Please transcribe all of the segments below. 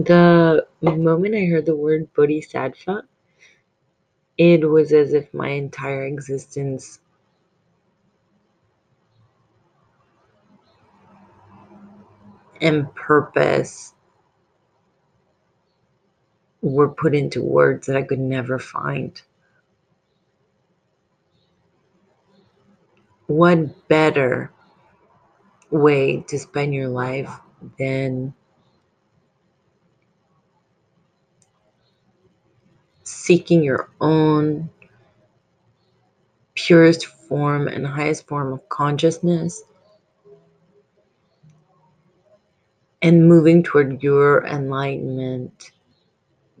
The moment I heard the word bodhisattva, it was as if my entire existence and purpose were put into words that I could never find. What better way to spend your life than seeking your own purest form and highest form of consciousness and moving toward your enlightenment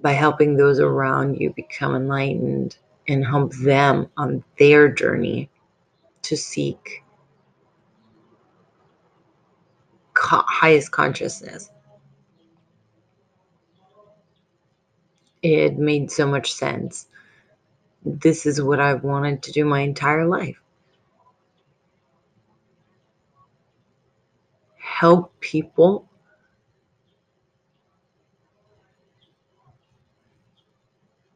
by helping those around you become enlightened and help them on their journey to seek co- highest consciousness. It made so much sense. This is what I've wanted to do my entire life. Help people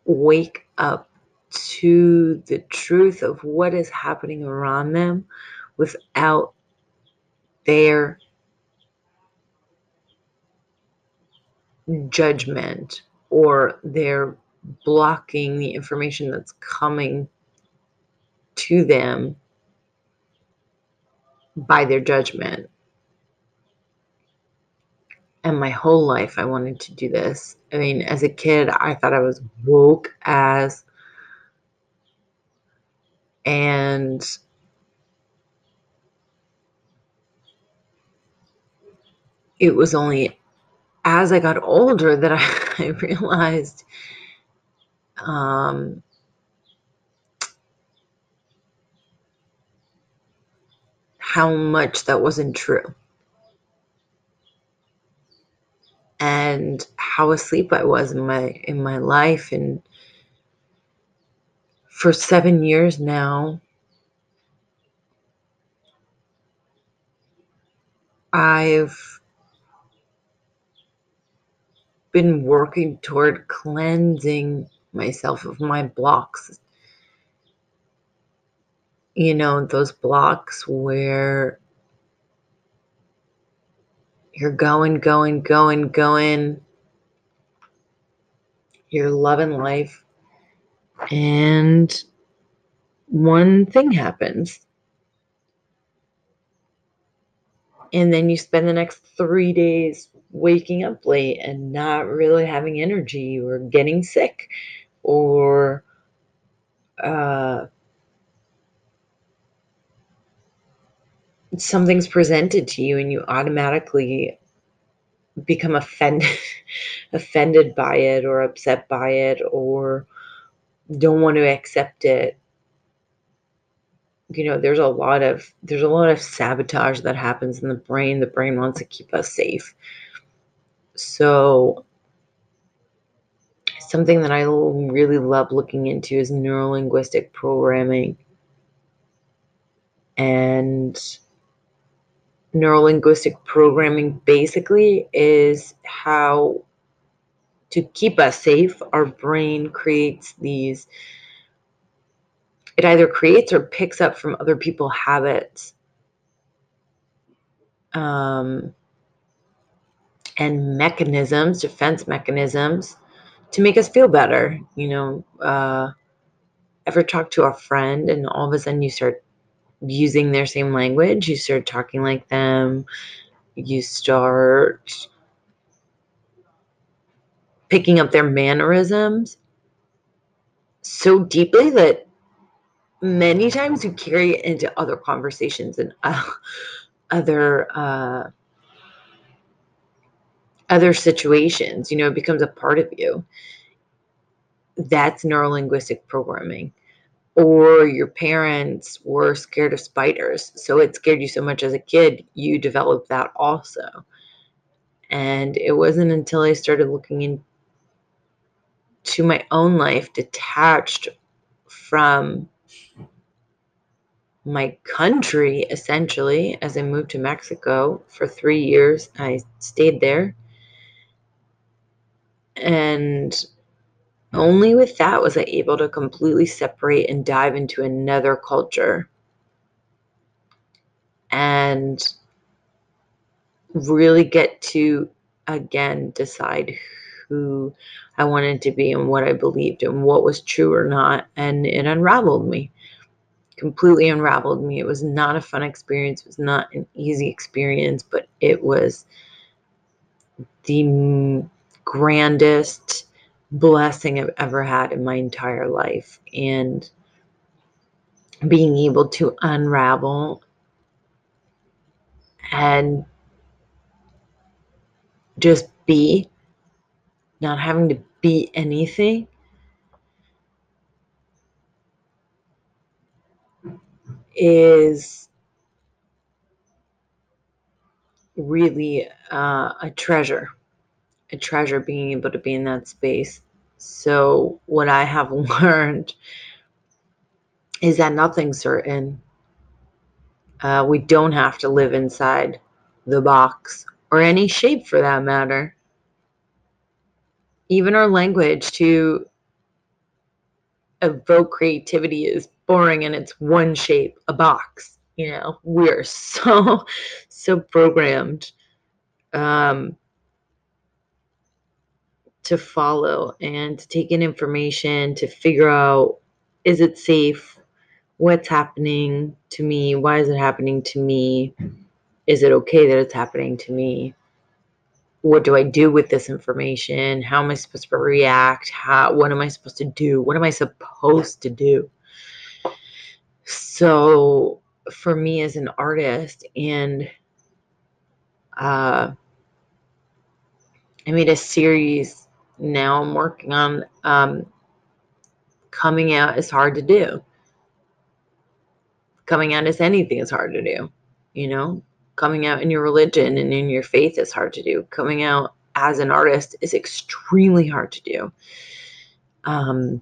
wake up to the truth of what is happening around them without their judgment or they're blocking the information that's coming to them by their judgment. And my whole life, I wanted to do this. I mean, as a kid, I thought I was woke as, and it was only as I got older that I, I realized um, how much that wasn't true. And how asleep I was in my in my life and for 7 years now I've been working toward cleansing myself of my blocks. You know, those blocks where you're going, going, going, going. You're loving life. And one thing happens. And then you spend the next three days waking up late and not really having energy or getting sick or uh, something's presented to you and you automatically become offended offended by it or upset by it or don't want to accept it. You know there's a lot of there's a lot of sabotage that happens in the brain. The brain wants to keep us safe so something that i really love looking into is neurolinguistic programming. And neurolinguistic programming basically is how to keep us safe our brain creates these it either creates or picks up from other people habits. Um, and mechanisms defense mechanisms to make us feel better you know uh, ever talk to a friend and all of a sudden you start using their same language you start talking like them you start picking up their mannerisms so deeply that many times you carry it into other conversations and uh, other uh, other situations you know it becomes a part of you that's neurolinguistic programming or your parents were scared of spiders so it scared you so much as a kid you developed that also and it wasn't until i started looking into my own life detached from my country essentially as I moved to Mexico for three years. I stayed there. And only with that was I able to completely separate and dive into another culture and really get to again decide who I wanted to be and what I believed and what was true or not. And it unraveled me, completely unraveled me. It was not a fun experience, it was not an easy experience, but it was the grandest blessing I've ever had in my entire life. And being able to unravel and just be, not having to be anything, is really uh, a treasure. A treasure being able to be in that space. So, what I have learned is that nothing's certain. Uh, we don't have to live inside the box or any shape for that matter. Even our language to evoke creativity is boring and it's one shape, a box. You know, we're so, so programmed um, to follow and to take in information, to figure out is it safe? What's happening to me? Why is it happening to me? Is it okay that it's happening to me? what do I do with this information? How am I supposed to react? How what am I supposed to do? What am I supposed to do? So for me as an artist and uh I made a series now I'm working on um coming out is hard to do. Coming out as anything is hard to do, you know? coming out in your religion and in your faith is hard to do. Coming out as an artist is extremely hard to do. Um,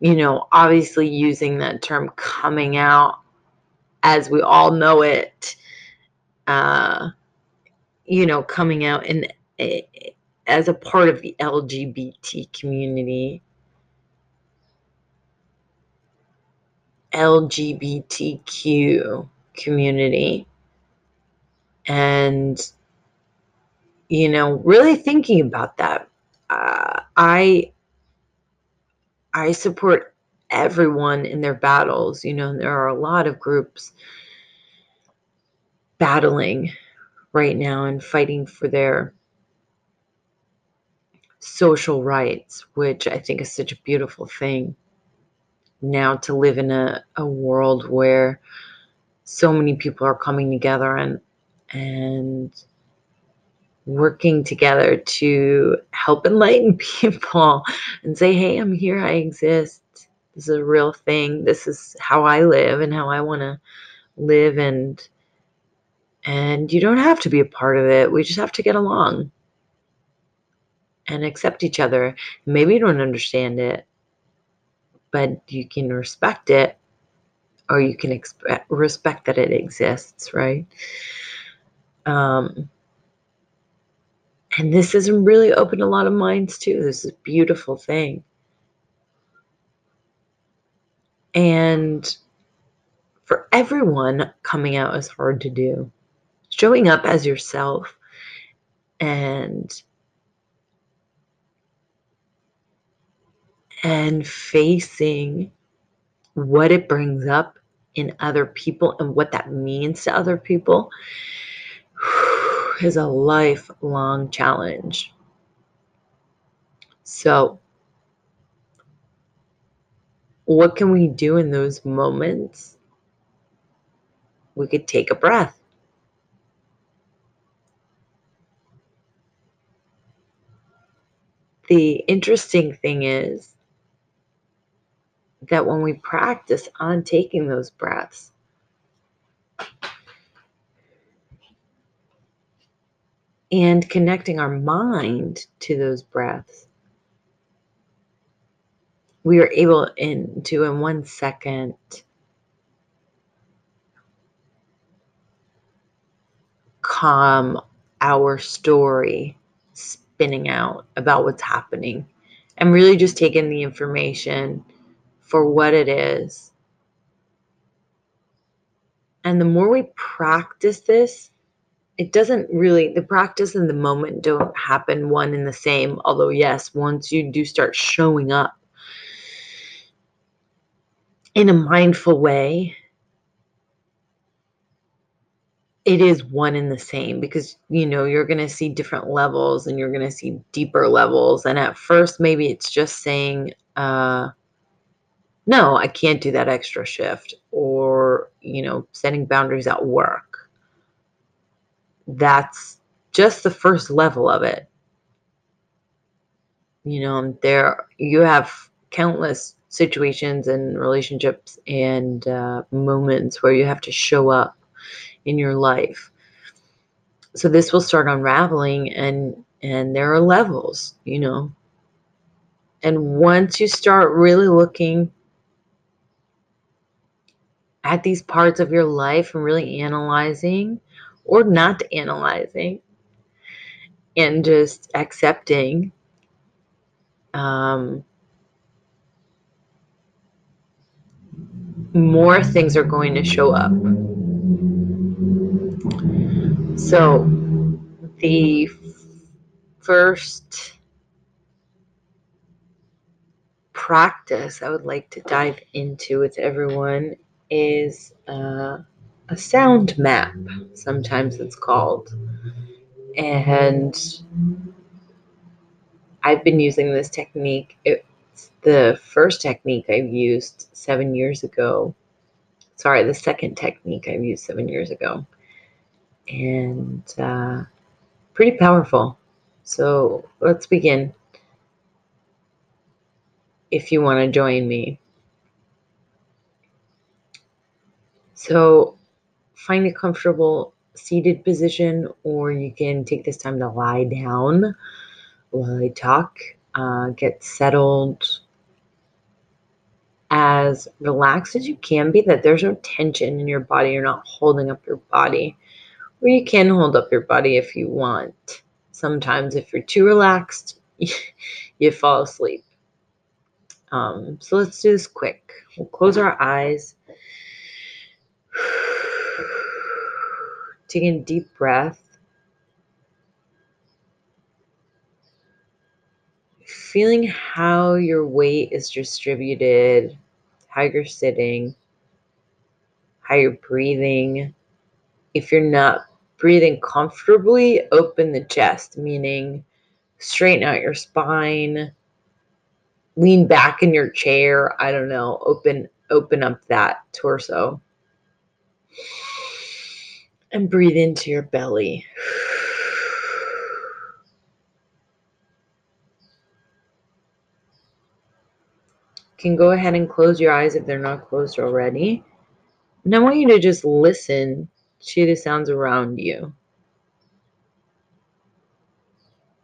you know, obviously using that term coming out as we all know it, uh, you know, coming out and as a part of the LGBT community, LGBTQ community and you know really thinking about that. Uh, i i support everyone in their battles you know there are a lot of groups battling right now and fighting for their social rights which i think is such a beautiful thing now to live in a, a world where so many people are coming together and and working together to help enlighten people and say hey i'm here i exist. This is a real thing. This is how i live and how i want to live and and you don't have to be a part of it. We just have to get along and accept each other maybe you don't understand it but you can respect it or you can expect, respect that it exists, right? Um, and this has really opened a lot of minds too. This is a beautiful thing. And for everyone, coming out is hard to do. Showing up as yourself and and facing what it brings up in other people and what that means to other people is a lifelong challenge. So, what can we do in those moments? We could take a breath. The interesting thing is that when we practice on taking those breaths, and connecting our mind to those breaths, we are able in to in one second calm our story, spinning out about what's happening. And really just taking the information for what it is. And the more we practice this, it doesn't really, the practice and the moment don't happen one and the same. Although, yes, once you do start showing up in a mindful way, it is one and the same because you know you're going to see different levels and you're going to see deeper levels and at first maybe it's just saying uh no i can't do that extra shift or you know setting boundaries at work that's just the first level of it you know there you have countless situations and relationships and uh, moments where you have to show up in your life. So this will start unraveling and and there are levels, you know. And once you start really looking at these parts of your life and really analyzing or not analyzing and just accepting um, more things are going to show up. So, the first practice I would like to dive into with everyone is a sound map, sometimes it's called. And I've been using this technique. It's the first technique I've used seven years ago. Sorry, the second technique I've used seven years ago and uh, pretty powerful. So let's begin. If you want to join me. So find a comfortable seated position, or you can take this time to lie down while I talk. Uh, get settled as relaxed as you can be, that there's no tension in your body. You're not holding up your body or you can hold up your body if you want. Sometimes, if you're too relaxed, you fall asleep. Um, so let's do this quick. We'll close our eyes. Taking a deep breath. Feeling how your weight is distributed, how you're sitting, how you're breathing. If you're not breathing comfortably, open the chest, meaning straighten out your spine, lean back in your chair, I don't know, open open up that torso. And breathe into your belly. You can go ahead and close your eyes if they're not closed already. And I want you to just listen to the sounds around you.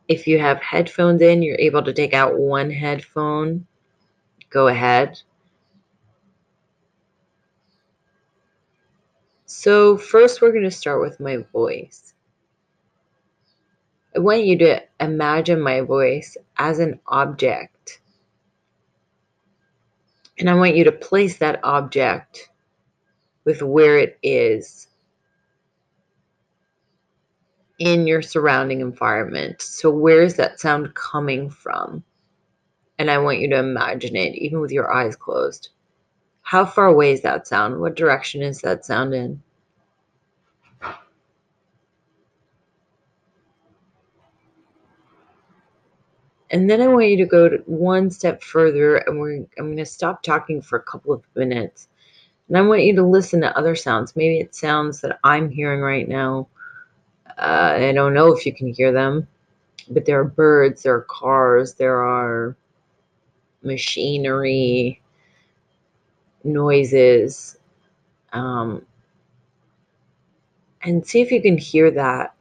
If you have headphones in, you're able to take out one headphone. Go ahead. So, first, we're going to start with my voice. I want you to imagine my voice as an object. And I want you to place that object with where it is in your surrounding environment. So, where is that sound coming from? And I want you to imagine it, even with your eyes closed. How far away is that sound? What direction is that sound in? And then I want you to go to one step further, and we're I'm going to stop talking for a couple of minutes. And I want you to listen to other sounds. Maybe it sounds that I'm hearing right now uh, I don't know if you can hear them, but there are birds, there are cars, there are machinery, noises. Um, and see if you can hear that.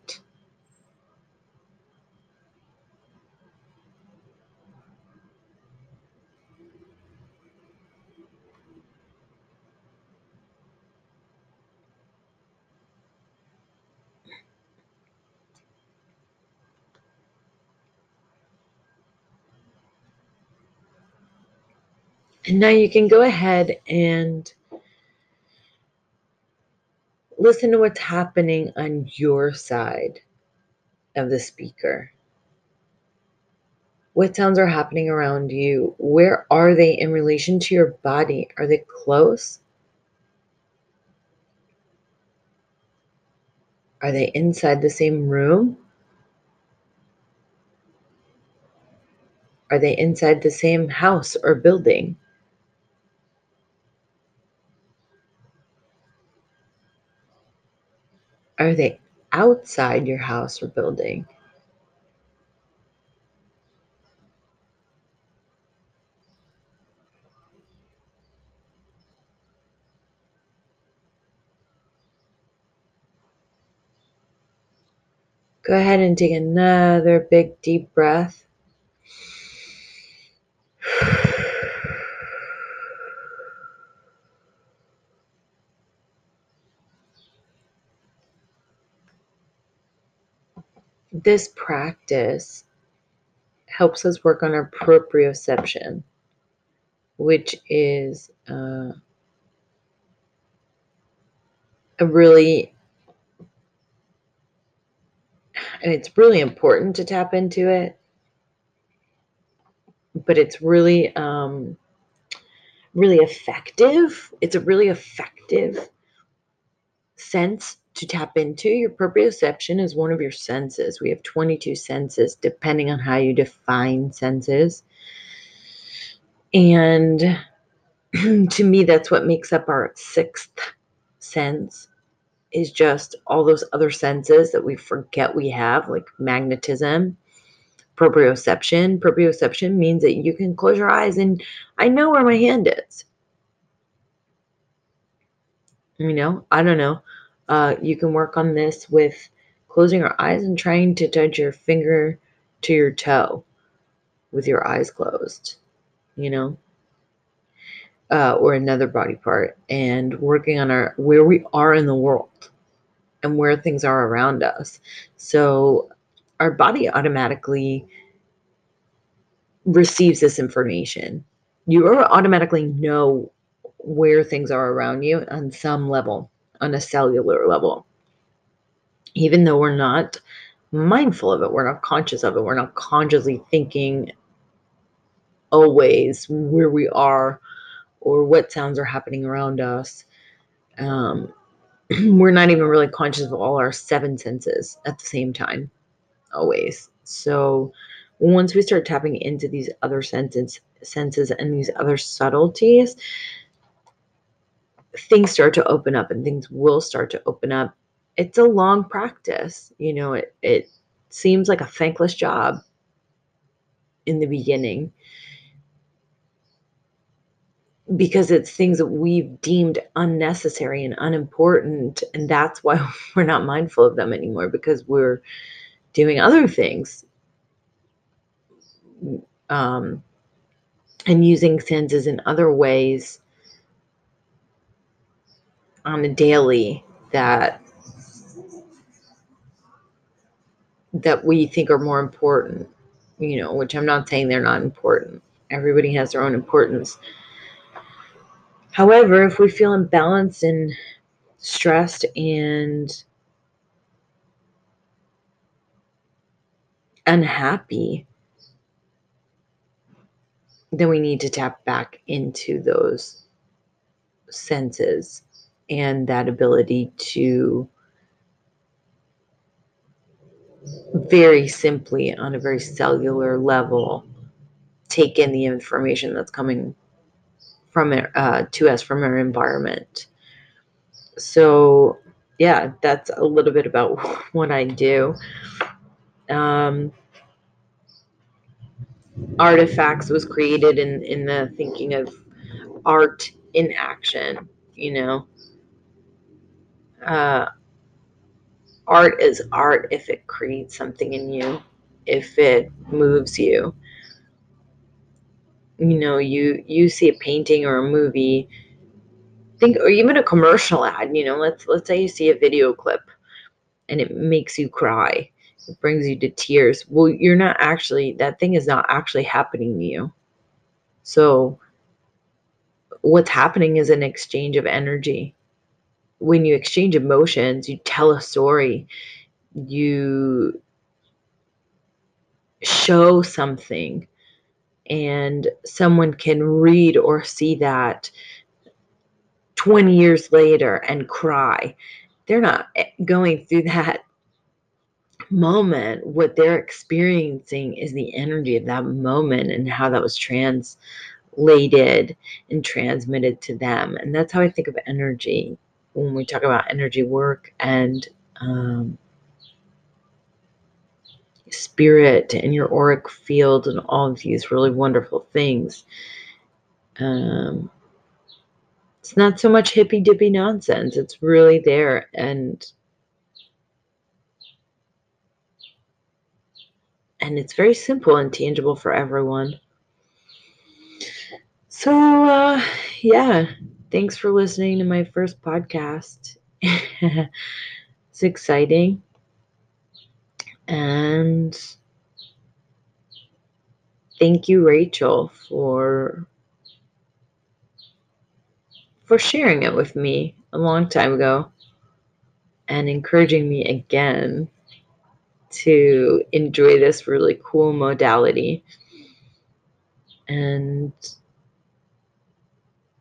And now you can go ahead and listen to what's happening on your side of the speaker. What sounds are happening around you? Where are they in relation to your body? Are they close? Are they inside the same room? Are they inside the same house or building? Are they outside your house or building? Go ahead and take another big deep breath. This practice helps us work on our proprioception, which is uh, a really and it's really important to tap into it but it's really um really effective. It's a really effective sense to tap into. Your proprioception is one of your senses. We have 22 senses depending on how you define senses. And to me that's what makes up our sixth sense is just all those other senses that we forget we have, like magnetism, proprioception. Proprioception means that you can close your eyes and I know where my hand is. You know, I don't know. Uh, you can work on this with closing your eyes and trying to touch your finger to your toe with your eyes closed, you know, uh, or another body part, and working on our where we are in the world and where things are around us. So our body automatically receives this information. You automatically know where things are around you on some level, on a cellular level. Even though we're not mindful of it, we're not conscious of it, we're not consciously thinking always where we are or what sounds are happening around us. Um, we're not even really conscious of all our seven senses at the same time, always. So once we start tapping into these other senses, senses and these other subtleties, things start to open up and things will start to open up. It's a long practice. You know, it it seems like a thankless job in the beginning because it's things that we've deemed unnecessary and unimportant and that's why we're not mindful of them anymore because we're doing other things um, and using senses in other ways on a daily that that we think are more important you know which i'm not saying they're not important. Everybody has their own importance. However, if we feel imbalanced and stressed and unhappy, then we need to tap back into those senses and that ability to very simply, on a very cellular level, take in the information that's coming from it uh, to us from our environment. So, yeah, that's a little bit about what I do. Um, artifacts was created in in the thinking of art in action. You know, uh, art is art if it creates something in you, if it moves you. You know, you you see a painting or a movie think or even a commercial ad you know let's let's say you see a video clip and it makes you cry it brings you to tears well you're not actually that thing is not actually happening to you so what's happening is an exchange of energy. When you exchange emotions, you tell a story, you show something, and someone can read or see that 20 years later and cry. They're not eh, going through that moment. What they're experiencing is the energy of that moment and how that was translated and transmitted to them. And that's how I think of energy when we talk about energy work and um, spirit and your auric field and all of these really wonderful things. Um, it's not so much hippy dippy nonsense. It's really there. And and it's very simple and tangible for everyone. So uh yeah, thanks for listening to my first podcast. it's exciting. And thank you Rachel for for sharing it with me a long time ago and encouraging me again to enjoy this really cool modality. And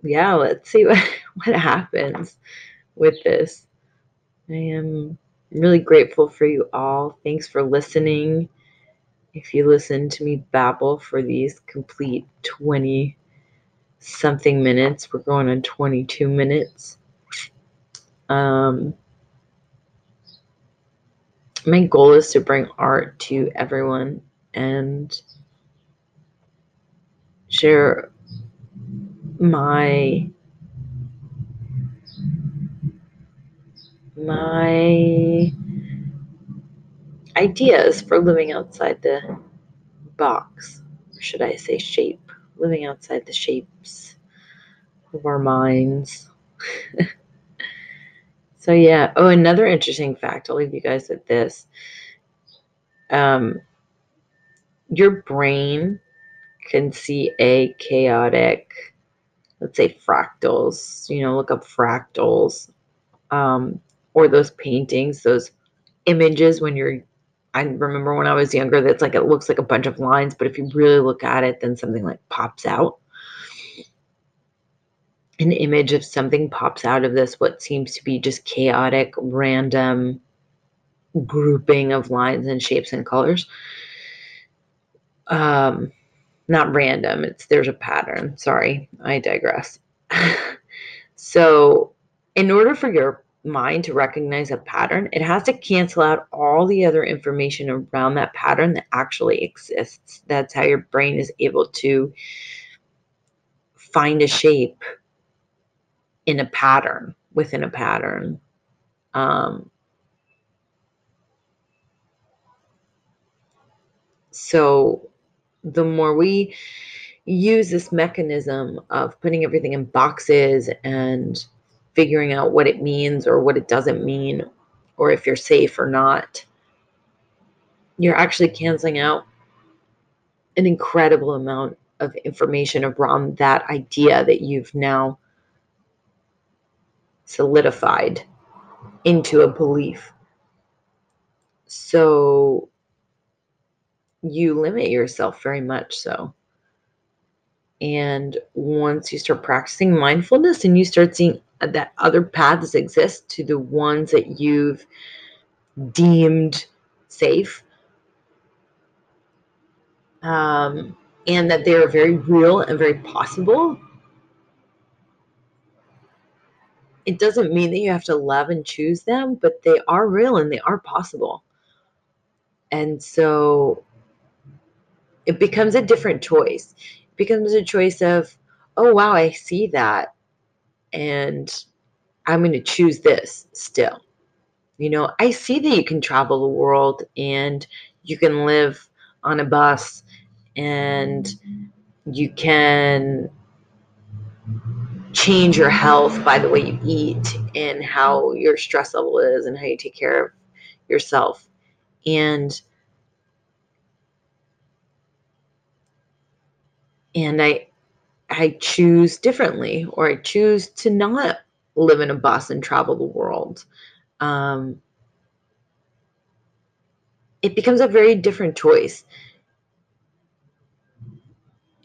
yeah, let's see what, what happens with this. I am really grateful for you all. Thanks for listening. If you listen to me babble for these complete 20 something minutes. We're going on 22 minutes. Um, my goal is to bring art to everyone and share my my ideas for living outside the box or should i say shape living outside the shapes of our minds. so yeah. Oh, another interesting fact. I'll leave you guys with this. Um, your brain can see a chaotic, let's say fractals. You know, look up fractals, um, or those paintings, those images when you're I remember when I was younger, that's like it looks like a bunch of lines, but if you really look at it, then something like pops out. An image of something pops out of this, what seems to be just chaotic, random grouping of lines and shapes and colors. Um, not random, it's there's a pattern. Sorry, I digress. so, in order for your mind to recognize a pattern, it has to cancel out all the other information around that pattern that actually exists. That's how your brain is able to find a shape in a pattern within a pattern. Um, so the more we use this mechanism of putting everything in boxes and figuring out what it means or what it doesn't mean, or if you're safe or not, you're actually canceling out an incredible amount of information around that idea that you've now solidified into a belief. So you limit yourself very much so. And once you start practicing mindfulness and you start seeing that other paths exist to the ones that you've deemed safe um, and that they are very real and very possible it doesn't mean that you have to love and choose them but they are real and they are possible and so it becomes a different choice it becomes a choice of oh wow i see that and I'm going to choose this still. You know, I see that you can travel the world and you can live on a bus and you can change your health by the way you eat and how your stress level is and how you take care of yourself. And and I I choose differently, or I choose to not live in a bus and travel the world. Um, it becomes a very different choice.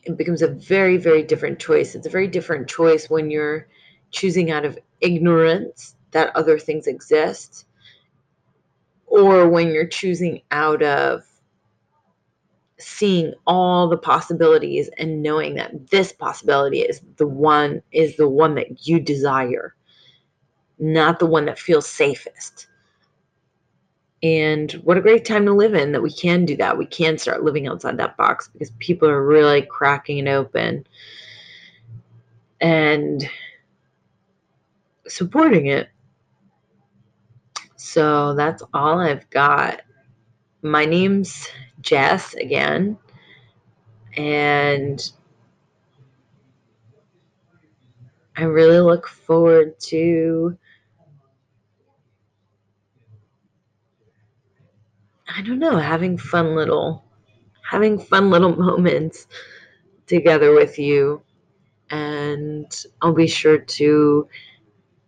It becomes a very, very different choice. It's a very different choice when you're choosing out of ignorance that other things exist, or when you're choosing out of seeing all the possibilities and knowing that this possibility is the one is the one that you desire not the one that feels safest. And what a great time to live in that we can do that. We can start living outside that box because people are really cracking it open and supporting it. So that's all i've got. My name's jess again. And I really look forward to I don't know, having fun little having fun little moments together with you. And I'll be sure to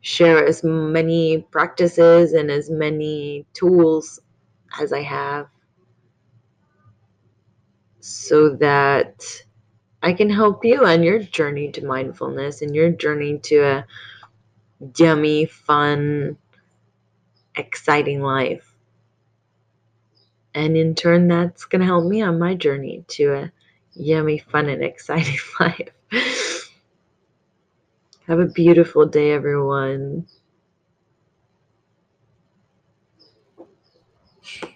share as many practices and as many tools as I have so that I can help you on your journey to mindfulness and your journey to a yummy, fun, exciting life. And in turn, that's going to help me on my journey to a yummy, fun, and exciting life. Have a beautiful day, everyone.